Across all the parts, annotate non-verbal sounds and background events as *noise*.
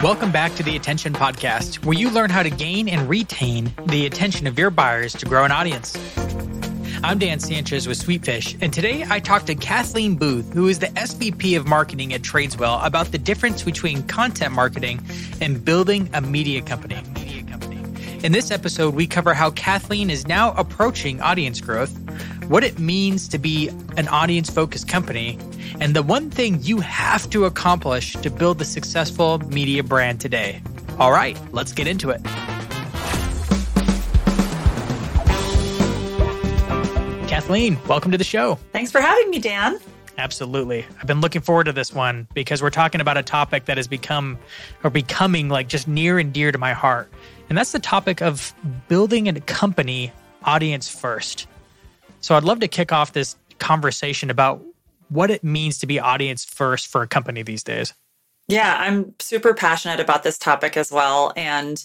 Welcome back to the Attention Podcast, where you learn how to gain and retain the attention of your buyers to grow an audience. I'm Dan Sanchez with Sweetfish, and today I talked to Kathleen Booth, who is the SVP of Marketing at Tradeswell, about the difference between content marketing and building a media company. In this episode, we cover how Kathleen is now approaching audience growth, what it means to be an audience focused company, and the one thing you have to accomplish to build a successful media brand today. All right, let's get into it. Kathleen, welcome to the show. Thanks for having me, Dan. Absolutely. I've been looking forward to this one because we're talking about a topic that has become or becoming like just near and dear to my heart. And that's the topic of building a company audience first. So I'd love to kick off this conversation about what it means to be audience first for a company these days. Yeah, I'm super passionate about this topic as well. And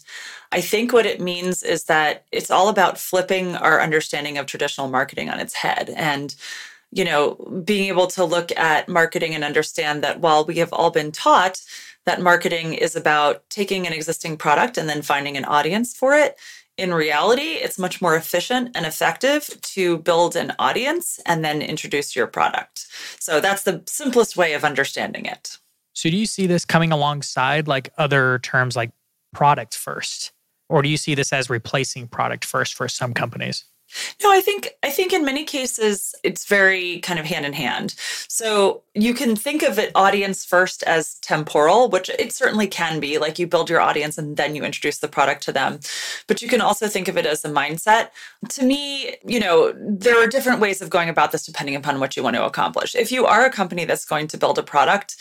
I think what it means is that it's all about flipping our understanding of traditional marketing on its head. And you know, being able to look at marketing and understand that while we have all been taught that marketing is about taking an existing product and then finding an audience for it, in reality, it's much more efficient and effective to build an audience and then introduce your product. So that's the simplest way of understanding it. So, do you see this coming alongside like other terms like product first? Or do you see this as replacing product first for some companies? No, I think I think in many cases it's very kind of hand in hand. So you can think of it audience first as temporal, which it certainly can be. Like you build your audience and then you introduce the product to them. But you can also think of it as a mindset. To me, you know, there are different ways of going about this depending upon what you want to accomplish. If you are a company that's going to build a product,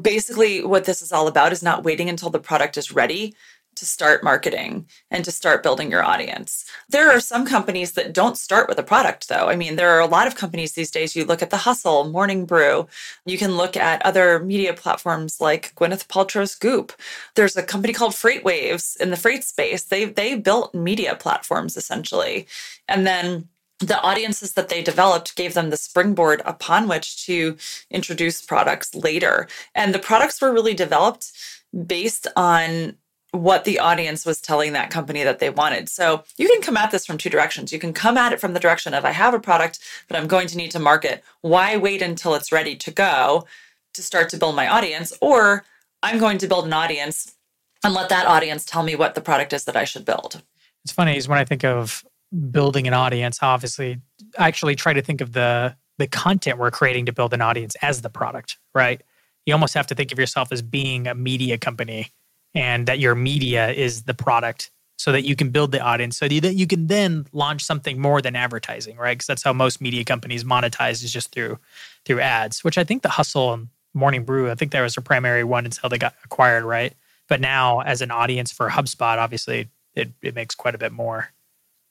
basically what this is all about is not waiting until the product is ready to start marketing and to start building your audience. There are some companies that don't start with a product, though. I mean, there are a lot of companies these days. You look at The Hustle, Morning Brew. You can look at other media platforms like Gwyneth Paltrow's Goop. There's a company called FreightWaves in the freight space. They they built media platforms essentially, and then the audiences that they developed gave them the springboard upon which to introduce products later. And the products were really developed based on what the audience was telling that company that they wanted. So you can come at this from two directions. You can come at it from the direction of I have a product that I'm going to need to market. Why wait until it's ready to go to start to build my audience? Or I'm going to build an audience and let that audience tell me what the product is that I should build. It's funny is when I think of building an audience, obviously I actually try to think of the the content we're creating to build an audience as the product, right? You almost have to think of yourself as being a media company and that your media is the product so that you can build the audience so that you can then launch something more than advertising right? Because that's how most media companies monetize is just through through ads which i think the hustle and morning brew i think that was their primary one until they got acquired right? But now as an audience for hubspot obviously it, it makes quite a bit more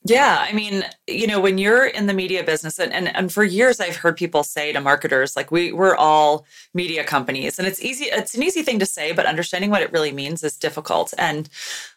yeah, I mean, you know, when you're in the media business and, and and for years I've heard people say to marketers like we we're all media companies and it's easy it's an easy thing to say but understanding what it really means is difficult and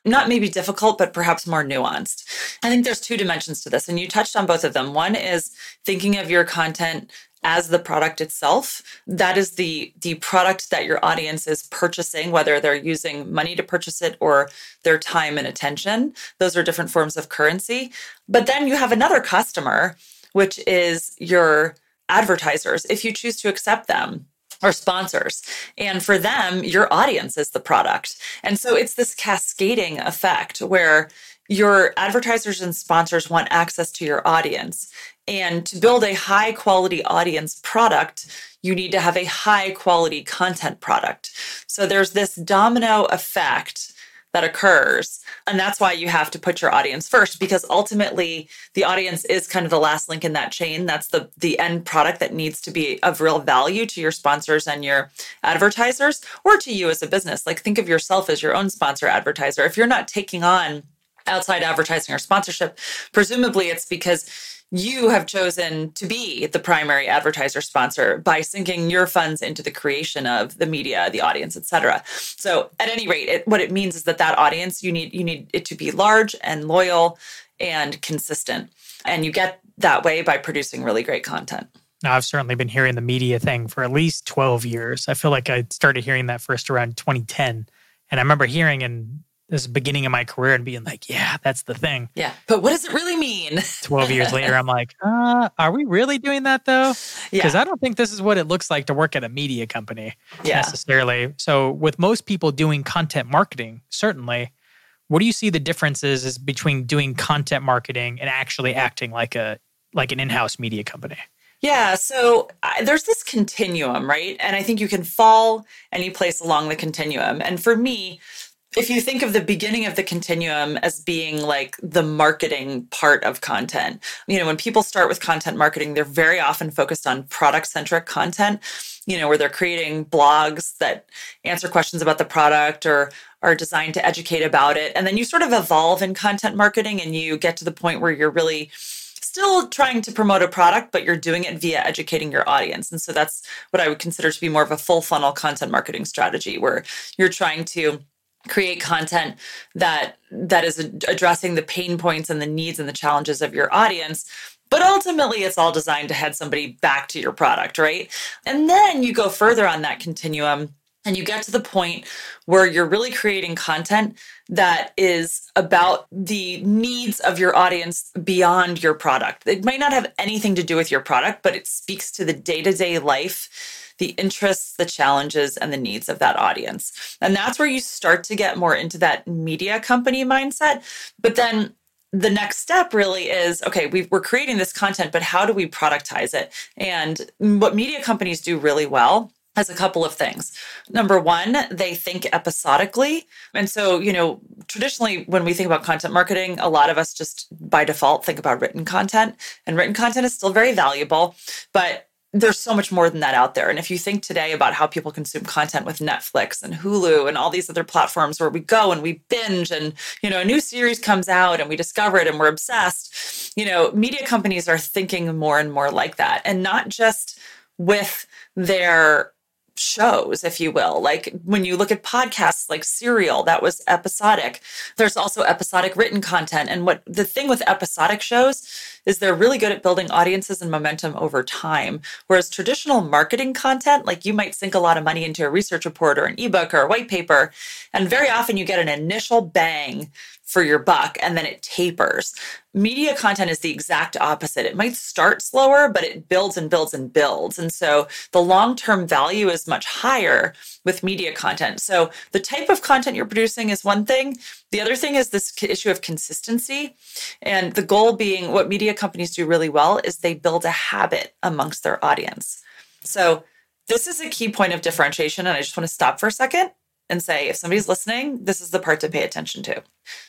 not maybe difficult but perhaps more nuanced. I think there's two dimensions to this and you touched on both of them. One is thinking of your content as the product itself that is the the product that your audience is purchasing whether they're using money to purchase it or their time and attention those are different forms of currency but then you have another customer which is your advertisers if you choose to accept them or sponsors. And for them, your audience is the product. And so it's this cascading effect where your advertisers and sponsors want access to your audience. And to build a high quality audience product, you need to have a high quality content product. So there's this domino effect that occurs. And that's why you have to put your audience first because ultimately the audience is kind of the last link in that chain. That's the the end product that needs to be of real value to your sponsors and your advertisers or to you as a business. Like think of yourself as your own sponsor advertiser. If you're not taking on outside advertising or sponsorship, presumably it's because you have chosen to be the primary advertiser sponsor by sinking your funds into the creation of the media the audience etc so at any rate it, what it means is that that audience you need you need it to be large and loyal and consistent. And you get that way by producing really great content. Now, I've certainly been hearing the media thing for at least 12 years. I feel like I started hearing that first around 2010 And I remember hearing in this beginning of my career and being like, yeah, that's the thing. Yeah. But what does it really mean? *laughs* 12 years later, I'm like, uh, are we really doing that though? Because yeah. I don't think this is what it looks like to work at a media company yeah. necessarily. So, with most people doing content marketing, certainly, what do you see the differences is between doing content marketing and actually acting like a like an in-house media company? Yeah, so uh, there's this continuum, right? And I think you can fall any place along the continuum. And for me, if you think of the beginning of the continuum as being like the marketing part of content, you know, when people start with content marketing, they're very often focused on product centric content, you know, where they're creating blogs that answer questions about the product or are designed to educate about it. And then you sort of evolve in content marketing and you get to the point where you're really still trying to promote a product, but you're doing it via educating your audience. And so that's what I would consider to be more of a full funnel content marketing strategy where you're trying to create content that that is addressing the pain points and the needs and the challenges of your audience but ultimately it's all designed to head somebody back to your product right and then you go further on that continuum and you get to the point where you're really creating content that is about the needs of your audience beyond your product. It might not have anything to do with your product, but it speaks to the day to day life the interests, the challenges, and the needs of that audience. And that's where you start to get more into that media company mindset. But then the next step really is okay we are creating this content but how do we productize it and what media companies do really well has a couple of things. Number one, they think episodically. And so, you know, traditionally, when we think about content marketing, a lot of us just by default think about written content, and written content is still very valuable. But there's so much more than that out there. And if you think today about how people consume content with Netflix and Hulu and all these other platforms where we go and we binge and, you know, a new series comes out and we discover it and we're obsessed, you know, media companies are thinking more and more like that. And not just with their shows, if you will. Like when you look at podcasts like Serial, that was episodic. There's also episodic written content. And what the thing with episodic shows is they're really good at building audiences and momentum over time. Whereas traditional marketing content, like you might sink a lot of money into a research report or an ebook or a white paper, and very often you get an initial bang for your buck and then it tapers. Media content is the exact opposite. It might start slower, but it builds and builds and builds. And so the long term value is much higher with media content. So the type of content you're producing is one thing. The other thing is this issue of consistency. And the goal being what media companies do really well is they build a habit amongst their audience. So this is a key point of differentiation. And I just want to stop for a second and say, if somebody's listening, this is the part to pay attention to.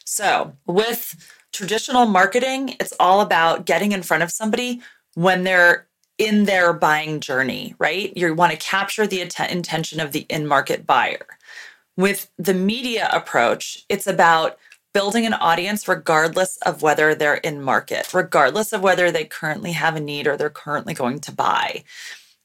So, with traditional marketing, it's all about getting in front of somebody when they're in their buying journey, right? You want to capture the intention of the in market buyer. With the media approach, it's about building an audience regardless of whether they're in market, regardless of whether they currently have a need or they're currently going to buy.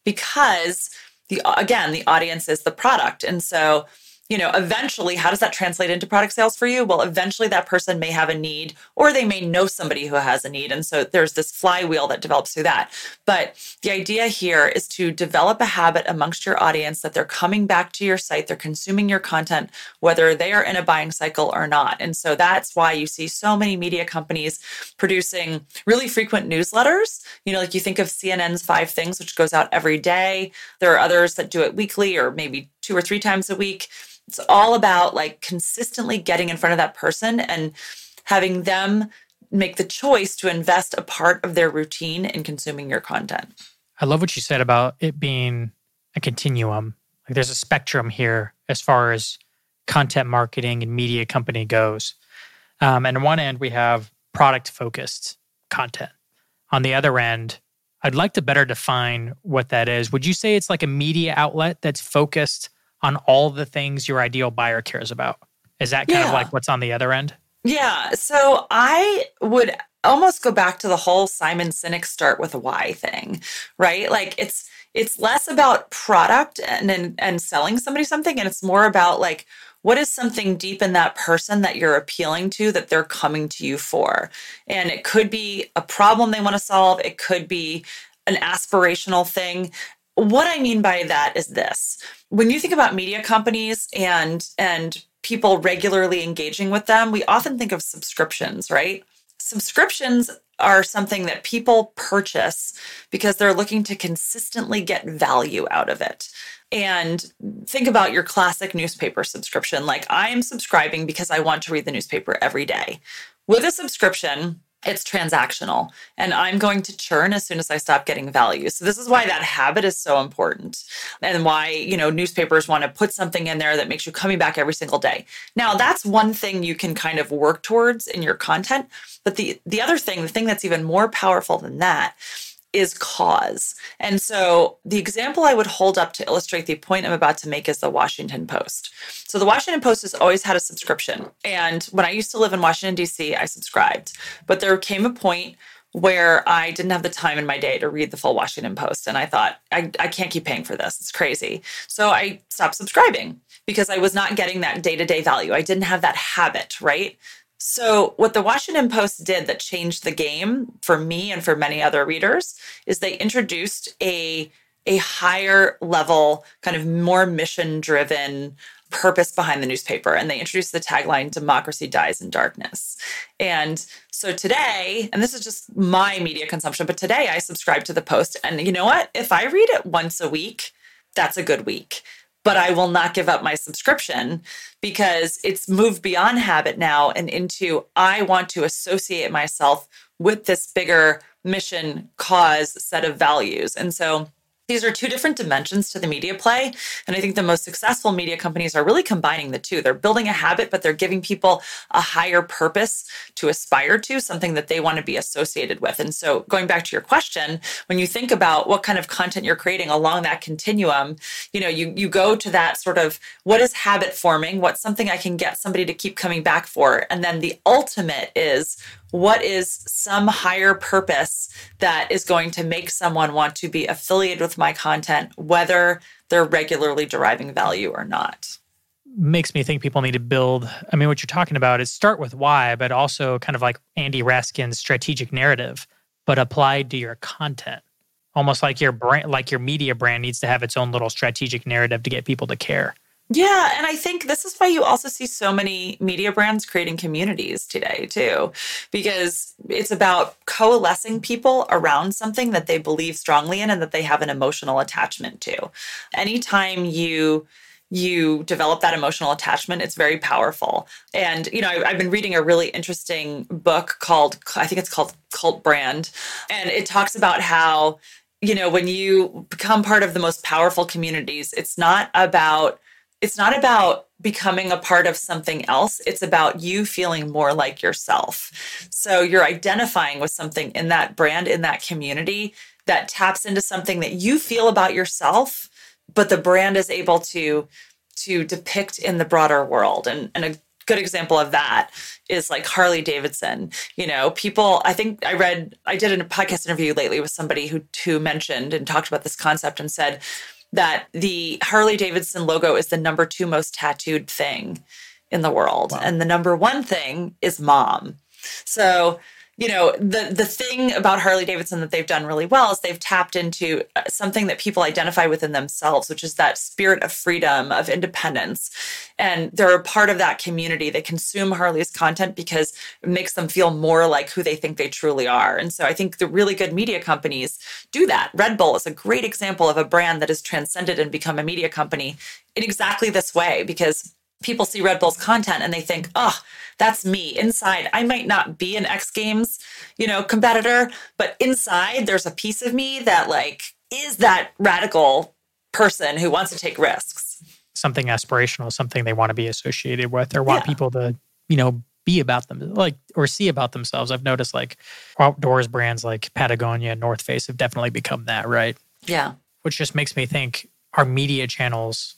Because the again, the audience is the product. And so you know, eventually, how does that translate into product sales for you? Well, eventually that person may have a need or they may know somebody who has a need. And so there's this flywheel that develops through that. But the idea here is to develop a habit amongst your audience that they're coming back to your site, they're consuming your content, whether they are in a buying cycle or not. And so that's why you see so many media companies producing really frequent newsletters. You know, like you think of CNN's Five Things, which goes out every day. There are others that do it weekly or maybe two or three times a week it's all about like consistently getting in front of that person and having them make the choice to invest a part of their routine in consuming your content. I love what you said about it being a continuum. Like there's a spectrum here as far as content marketing and media company goes. Um, and on one end, we have product focused content. On the other end, I'd like to better define what that is. Would you say it's like a media outlet that's focused on all the things your ideal buyer cares about. Is that kind yeah. of like what's on the other end? Yeah. So I would almost go back to the whole Simon Sinek start with a why thing, right? Like it's it's less about product and, and and selling somebody something and it's more about like what is something deep in that person that you're appealing to that they're coming to you for? And it could be a problem they want to solve, it could be an aspirational thing. What I mean by that is this when you think about media companies and and people regularly engaging with them, we often think of subscriptions, right? Subscriptions are something that people purchase because they're looking to consistently get value out of it. And think about your classic newspaper subscription. Like, I am subscribing because I want to read the newspaper every day. With a subscription, it's transactional and I'm going to churn as soon as I stop getting value. So this is why that mm-hmm. habit is so important and why, you know, newspapers want to put something in there that makes you coming back every single day. Now, mm-hmm. that's one thing you can kind of work towards in your content, but the the other thing, the thing that's even more powerful than that is cause. And so the example I would hold up to illustrate the point I'm about to make is the Washington Post. So the Washington Post has always had a subscription. And when I used to live in Washington, D.C., I subscribed. But there came a point where I didn't have the time in my day to read the full Washington Post. And I thought, I, I can't keep paying for this. It's crazy. So I stopped subscribing because I was not getting that day to day value. I didn't have that habit, right? So, what the Washington Post did that changed the game for me and for many other readers is they introduced a, a higher level, kind of more mission driven purpose behind the newspaper. And they introduced the tagline Democracy Dies in Darkness. And so today, and this is just my media consumption, but today I subscribe to the Post. And you know what? If I read it once a week, that's a good week but I will not give up my subscription because it's moved beyond habit now and into I want to associate myself with this bigger mission, cause, set of values. And so these are two different dimensions to the media play. And I think the most successful media companies are really combining the two. They're building a habit, but they're giving people a higher purpose to aspire to, something that they want to be associated with. And so, going back to your question, when you think about what kind of content you're creating along that continuum, you know, you, you go to that sort of what is habit forming? What's something I can get somebody to keep coming back for? And then the ultimate is what is some higher purpose that is going to make someone want to be affiliated with my content, whether they're regularly deriving value or not? Makes me think people need to build. I mean, what you're talking about is start with why, but also kind of like Andy Raskin's strategic narrative, but applied to your content. Almost like your brand, like your media brand needs to have its own little strategic narrative to get people to care. Yeah. And I think this is why you also see so many media brands creating communities today, too, because it's about coalescing people around something that they believe strongly in and that they have an emotional attachment to. Anytime you you develop that emotional attachment it's very powerful and you know I, have been reading a really interesting book called i think it's called cult brand and it talks about how you know when you become part of the most powerful communities it's not about it's not about becoming a part of something else. It's about you feeling more like yourself. So you're identifying with something in that brand, in that community that taps into something that you feel about yourself, but the brand is able to to depict in the broader world. And, and a good example of that is like Harley Davidson. You know, people, I think I read, I did a podcast interview lately with somebody who who mentioned and talked about this concept and said, that the Harley Davidson logo is the number two most tattooed thing in the world. Wow. And the number one thing is mom. So you know the the thing about Harley Davidson that they've done really well is they've tapped into uh, something that people identify within themselves which is that spirit of freedom of independence. And they're a part of that community. They consume Harley's content because it makes them feel more like who they think they truly are. And so I think the really good media companies do that. Red Bull is a great example of a brand that has transcended and become a media company in exactly this way because people see Red Bull's content and they think, oh, that's me inside. I might not be an X Games, you know, competitor, but inside there's a piece of me that like is that radical person who wants to take risks. Something aspirational, something they want to be associated with or want yeah. people to, you know, be about them like or see about themselves. I've noticed like outdoors brands like Patagonia and North Face have definitely become that, right? Yeah. Which just makes me think our media channels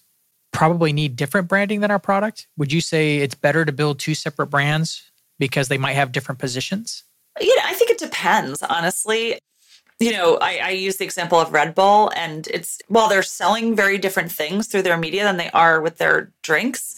probably need different branding than our product? Would you say it's better to build two separate brands because they might have different positions? Know, I think it depends, honestly. You know, I, I use the example of Red Bull, and it's while they're selling very different things through their media than they are with their drinks,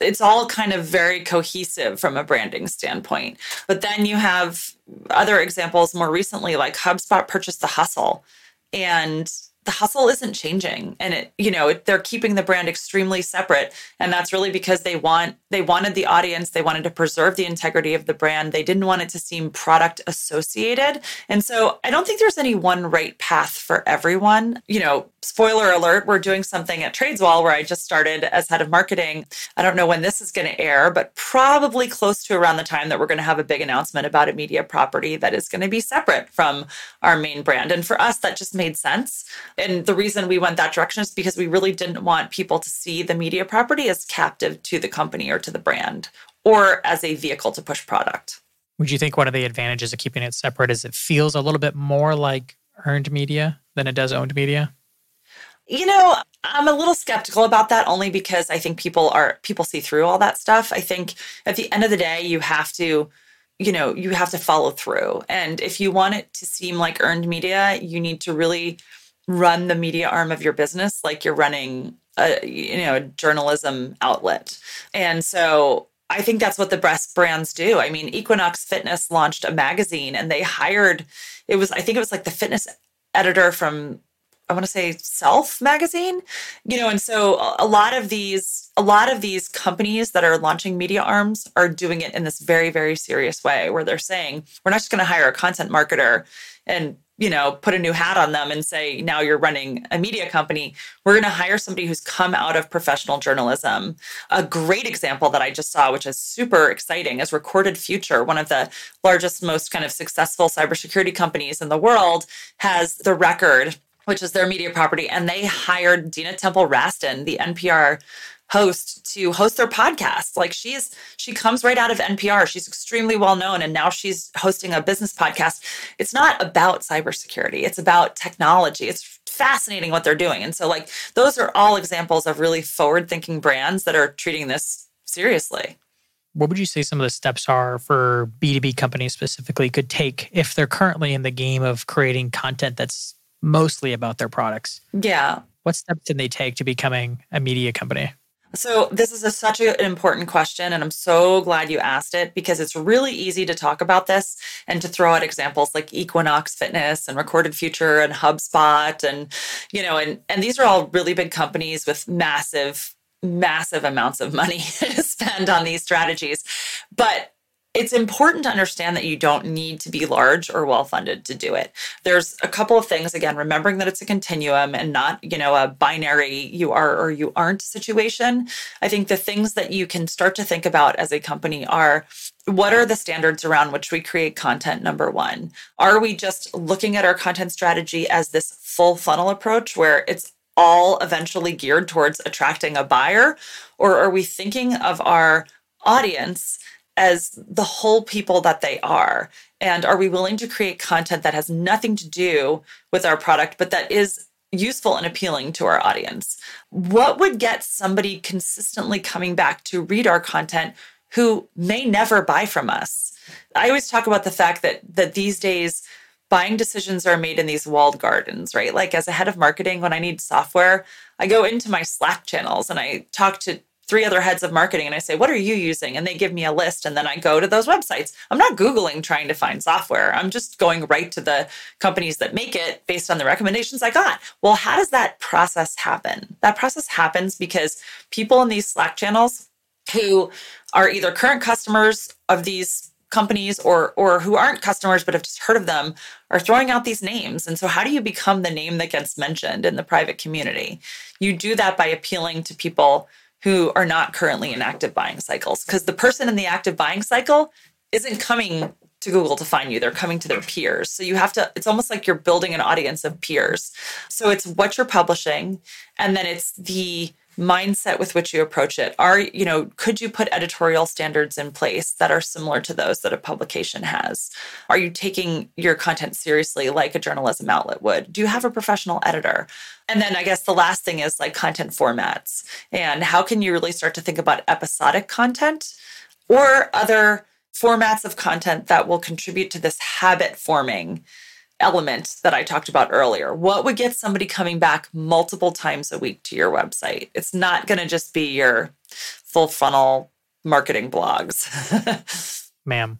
it's all kind of very cohesive from a branding standpoint. But then you have other examples more recently, like HubSpot purchased the Hustle. And the hustle isn't changing and it you know they're keeping the brand extremely separate. And that's really because they want they wanted the audience they wanted to preserve the integrity of the brand. They didn't want it to seem product associated. And so i don't think there's any one right path for everyone. You know spoiler alert we're doing something at Tradeswell where i just started as head of marketing. I don't know when this is going to air but probably close to around the time that we're going to have a big announcement about a media property that is going to be separate from our main brand. And for us that just made sense and the reason we went that direction is because we really didn't want people to see the media property as captive to the company or to the brand or as a vehicle to push product. Would you think one of the advantages of keeping it separate is it feels a little bit more like earned media than it does owned media? You know, I'm a little skeptical about that only because I think people are people see through all that stuff. I think at the end of the day you have to you know, you have to follow through. And if you want it to seem like earned media, you need to really run the media arm of your business like you're running a you know a journalism outlet. And so i think that's what the best brands do. I mean equinox fitness launched a magazine and they hired it was i think it was like the fitness editor from i want to say self magazine you know and so a lot of these a lot of these companies that are launching media arms are doing it in this very very serious way where they're saying we're not just going to hire a content marketer and you know, put a new hat on them and say, now you're running a media company. We're going to hire somebody who's come out of professional journalism. A great example that I just saw, which is super exciting, is Recorded Future, one of the largest, most kind of successful cybersecurity companies in the world, has the record which is their media property. And they hired Dina Temple Raston, the NPR host to host their podcast. Like she's she comes right out of NPR. She's extremely well known and now she's hosting a business podcast. It's not about cybersecurity. It's about technology. It's fascinating what they're doing. And so like those are all examples of really forward-thinking brands that are treating this seriously. What would you say some of the steps are for B2B companies specifically could take if they're currently in the game of creating content that's mostly about their products? Yeah. What steps can they take to becoming a media company? So, this is a, such an important question, and I'm so glad you asked it because it's really easy to talk about this and to throw out examples like Equinox Fitness and Recorded Future and HubSpot, and you know, and and these are all really big companies with massive, massive amounts of money *laughs* to spend on these strategies. But it's important to understand that you don't need to be large or well funded to do it. There's a couple of things again, remembering that it's a continuum and not, you know, a binary you are or you aren't situation. I think the things that you can start to think about as a company are what are the standards around which we create content number 1? Are we just looking at our content strategy as this full funnel approach where it's all eventually geared towards attracting a buyer or are we thinking of our audience as the whole people that they are? And are we willing to create content that has nothing to do with our product, but that is useful and appealing to our audience? What would get somebody consistently coming back to read our content who may never buy from us? I always talk about the fact that that these days buying decisions are made in these walled gardens, right? Like as a head of marketing, when I need software, I go into my Slack channels and I talk to three other heads of marketing and I say, What are you using? And they give me a list. And then I go to those websites. I'm not Googling trying to find software. I'm just going right to the companies that make it based on the recommendations I got. Well, how does that process happen? That process happens because people in these Slack channels who are either current customers of these companies or or who aren't customers but have just heard of them are throwing out these names and so how do you become the name that gets mentioned in the private community you do that by appealing to people who are not currently in active buying cycles because the person in the active buying cycle isn't coming to Google to find you. They're coming to their peers. So you have to, it's almost like you're building an audience of peers. So it's what you're publishing, and then it's the mindset with which you approach it are you know could you put editorial standards in place that are similar to those that a publication has are you taking your content seriously like a journalism outlet would do you have a professional editor and then i guess the last thing is like content formats and how can you really start to think about episodic content or other formats of content that will contribute to this habit forming element that I talked about earlier. What would get somebody coming back multiple times a week to your website? It's not going to just be your full funnel marketing blogs. *laughs* Ma'am,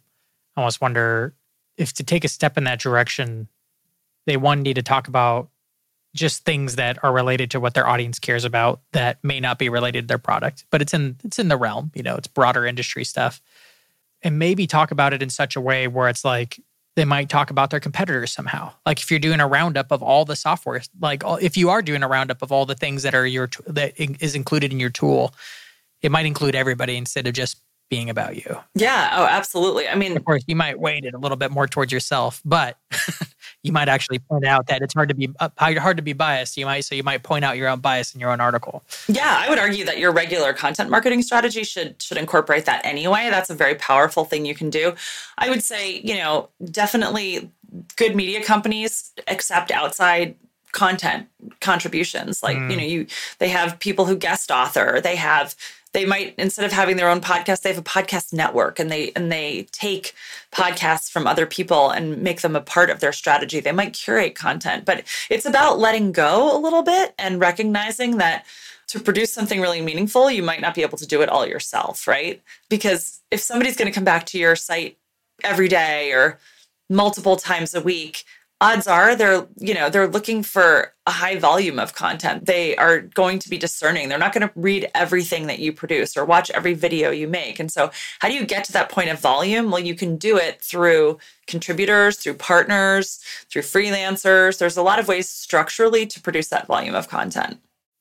I almost wonder if to take a step in that direction, they one need to talk about just things that are related to what their audience cares about that may not be related to their product, but it's in it's in the realm, you know, it's broader industry stuff. And maybe talk about it in such a way where it's like they might talk about their competitors somehow. Like if you're doing a roundup of all the software, like if you are doing a roundup of all the things that are your that is included in your tool, it might include everybody instead of just being about you. Yeah. Oh, absolutely. I mean, of course, you might weight it a little bit more towards yourself, but *laughs* you might actually point out that it's hard to be uh, hard to be biased. You might so you might point out your own bias in your own article. Yeah, I would argue that your regular content marketing strategy should should incorporate that anyway. That's a very powerful thing you can do. I would say, you know, definitely good media companies accept outside content contributions like mm. you know you they have people who guest author they have they might instead of having their own podcast they have a podcast network and they and they take podcasts from other people and make them a part of their strategy. They might curate content but it's about letting go a little bit and recognizing that to produce something really meaningful you might not be able to do it all yourself right? Because if somebody's going to come back to your site every day or multiple times a week odds are they're you know they're looking for a high volume of content. They are going to be discerning. They're not going to read everything that you produce or watch every video you make. And so how do you get to that point of volume? Well you can do it through contributors through partners through freelancers. There's a lot of ways structurally to produce that volume of content.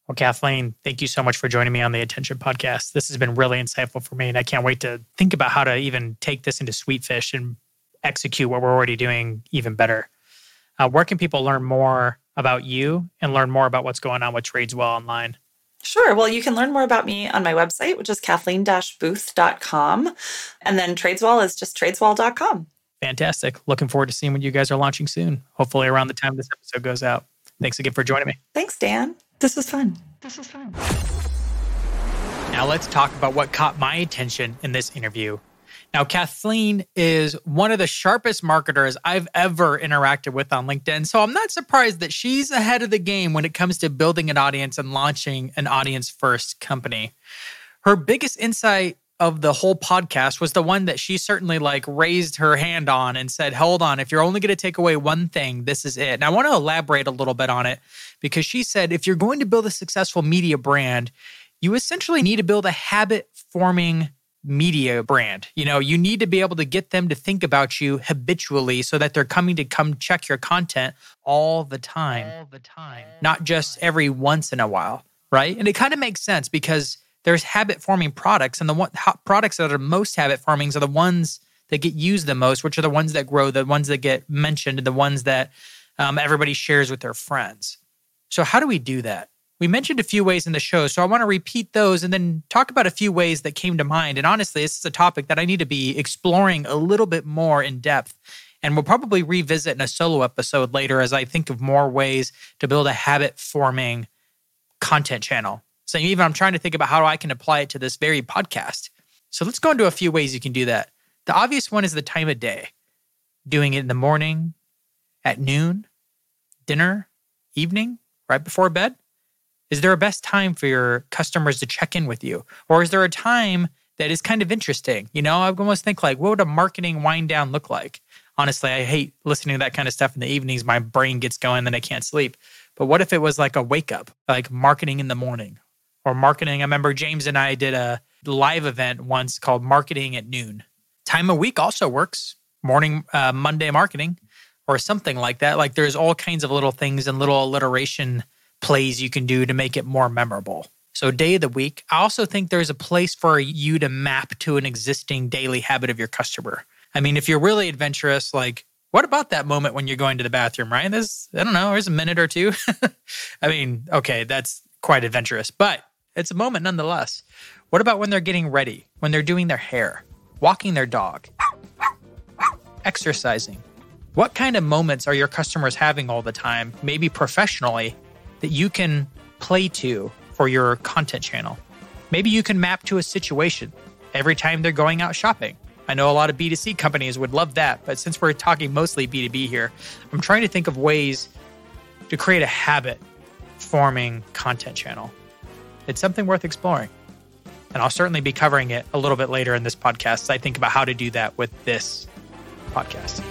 Well, Kathleen, thank you so much for joining me on the Attention Podcast. This has been really insightful for me, and I can't wait to think about how to even take this into Sweetfish and execute what we're already doing even better. Uh, where can people learn more about you and learn more about what's going on with Tradeswell online? Sure. Well, you can learn more about me on my website, which is kathleen-booth.com. And then Tradeswell is just tradeswell.com. Fantastic. Looking forward to seeing what you guys are launching soon. Hopefully around the time this episode goes out. Thanks again for joining me. Thanks, Dan. This was fun. This was fun. Now let's talk about what caught my attention in this interview now, Kathleen is one of the sharpest marketers I've ever interacted with on LinkedIn. So I'm not surprised that she's ahead of the game when it comes to building an audience and launching an audience first company. Her biggest insight of the whole podcast was the one that she certainly like raised her hand on and said, Hold on, if you're only going to take away one thing, this is it. And I want to elaborate a little bit on it because she said, if you're going to build a successful media brand, you essentially need to build a habit forming media brand. You know, you need to be able to get them to think about you habitually so that they're coming to come check your content all the time. All the time. Not just every once in a while, right? And it kind of makes sense because there's habit forming products and the one, products that are most habit forming are the ones that get used the most, which are the ones that grow, the ones that get mentioned, and the ones that um, everybody shares with their friends. So how do we do that? We mentioned a few ways in the show, so I want to repeat those and then talk about a few ways that came to mind. And honestly, this is a topic that I need to be exploring a little bit more in depth. And we'll probably revisit in a solo episode later as I think of more ways to build a habit forming content channel. So even I'm trying to think about how I can apply it to this very podcast. So let's go into a few ways you can do that. The obvious one is the time of day. Doing it in the morning, at noon, dinner, evening, right before bed. Is there a best time for your customers to check in with you? Or is there a time that is kind of interesting? You know, I almost think like, what would a marketing wind down look like? Honestly, I hate listening to that kind of stuff in the evenings. My brain gets going, then I can't sleep. But what if it was like a wake up, like marketing in the morning or marketing? I remember James and I did a live event once called Marketing at Noon. Time of week also works, morning, uh, Monday marketing or something like that. Like there's all kinds of little things and little alliteration plays you can do to make it more memorable. So, day of the week, I also think there's a place for you to map to an existing daily habit of your customer. I mean, if you're really adventurous, like, what about that moment when you're going to the bathroom, right? This, I don't know, there's a minute or two. *laughs* I mean, okay, that's quite adventurous, but it's a moment nonetheless. What about when they're getting ready, when they're doing their hair, walking their dog, exercising? What kind of moments are your customers having all the time, maybe professionally, that you can play to for your content channel. Maybe you can map to a situation every time they're going out shopping. I know a lot of B2C companies would love that, but since we're talking mostly B2B here, I'm trying to think of ways to create a habit forming content channel. It's something worth exploring. And I'll certainly be covering it a little bit later in this podcast. as I think about how to do that with this podcast.